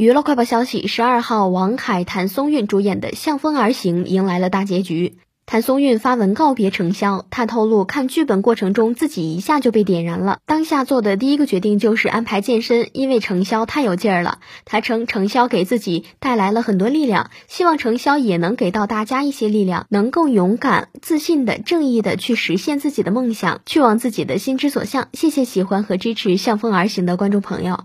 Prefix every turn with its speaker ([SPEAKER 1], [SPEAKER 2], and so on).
[SPEAKER 1] 娱乐快报消息十二号王凯谭松韵主演的向风而行迎来了大结局。谭松韵发文告别程潇她透露看剧本过程中自己一下就被点燃了当下做的第一个决定就是安排健身因为程潇太有劲儿了。她称程潇给自己带来了很多力量希望程潇也能给到大家一些力量能够勇敢自信的正义的去实现自己的梦想去往自己的心之所向。谢谢喜欢和支持向风而行的观众朋友。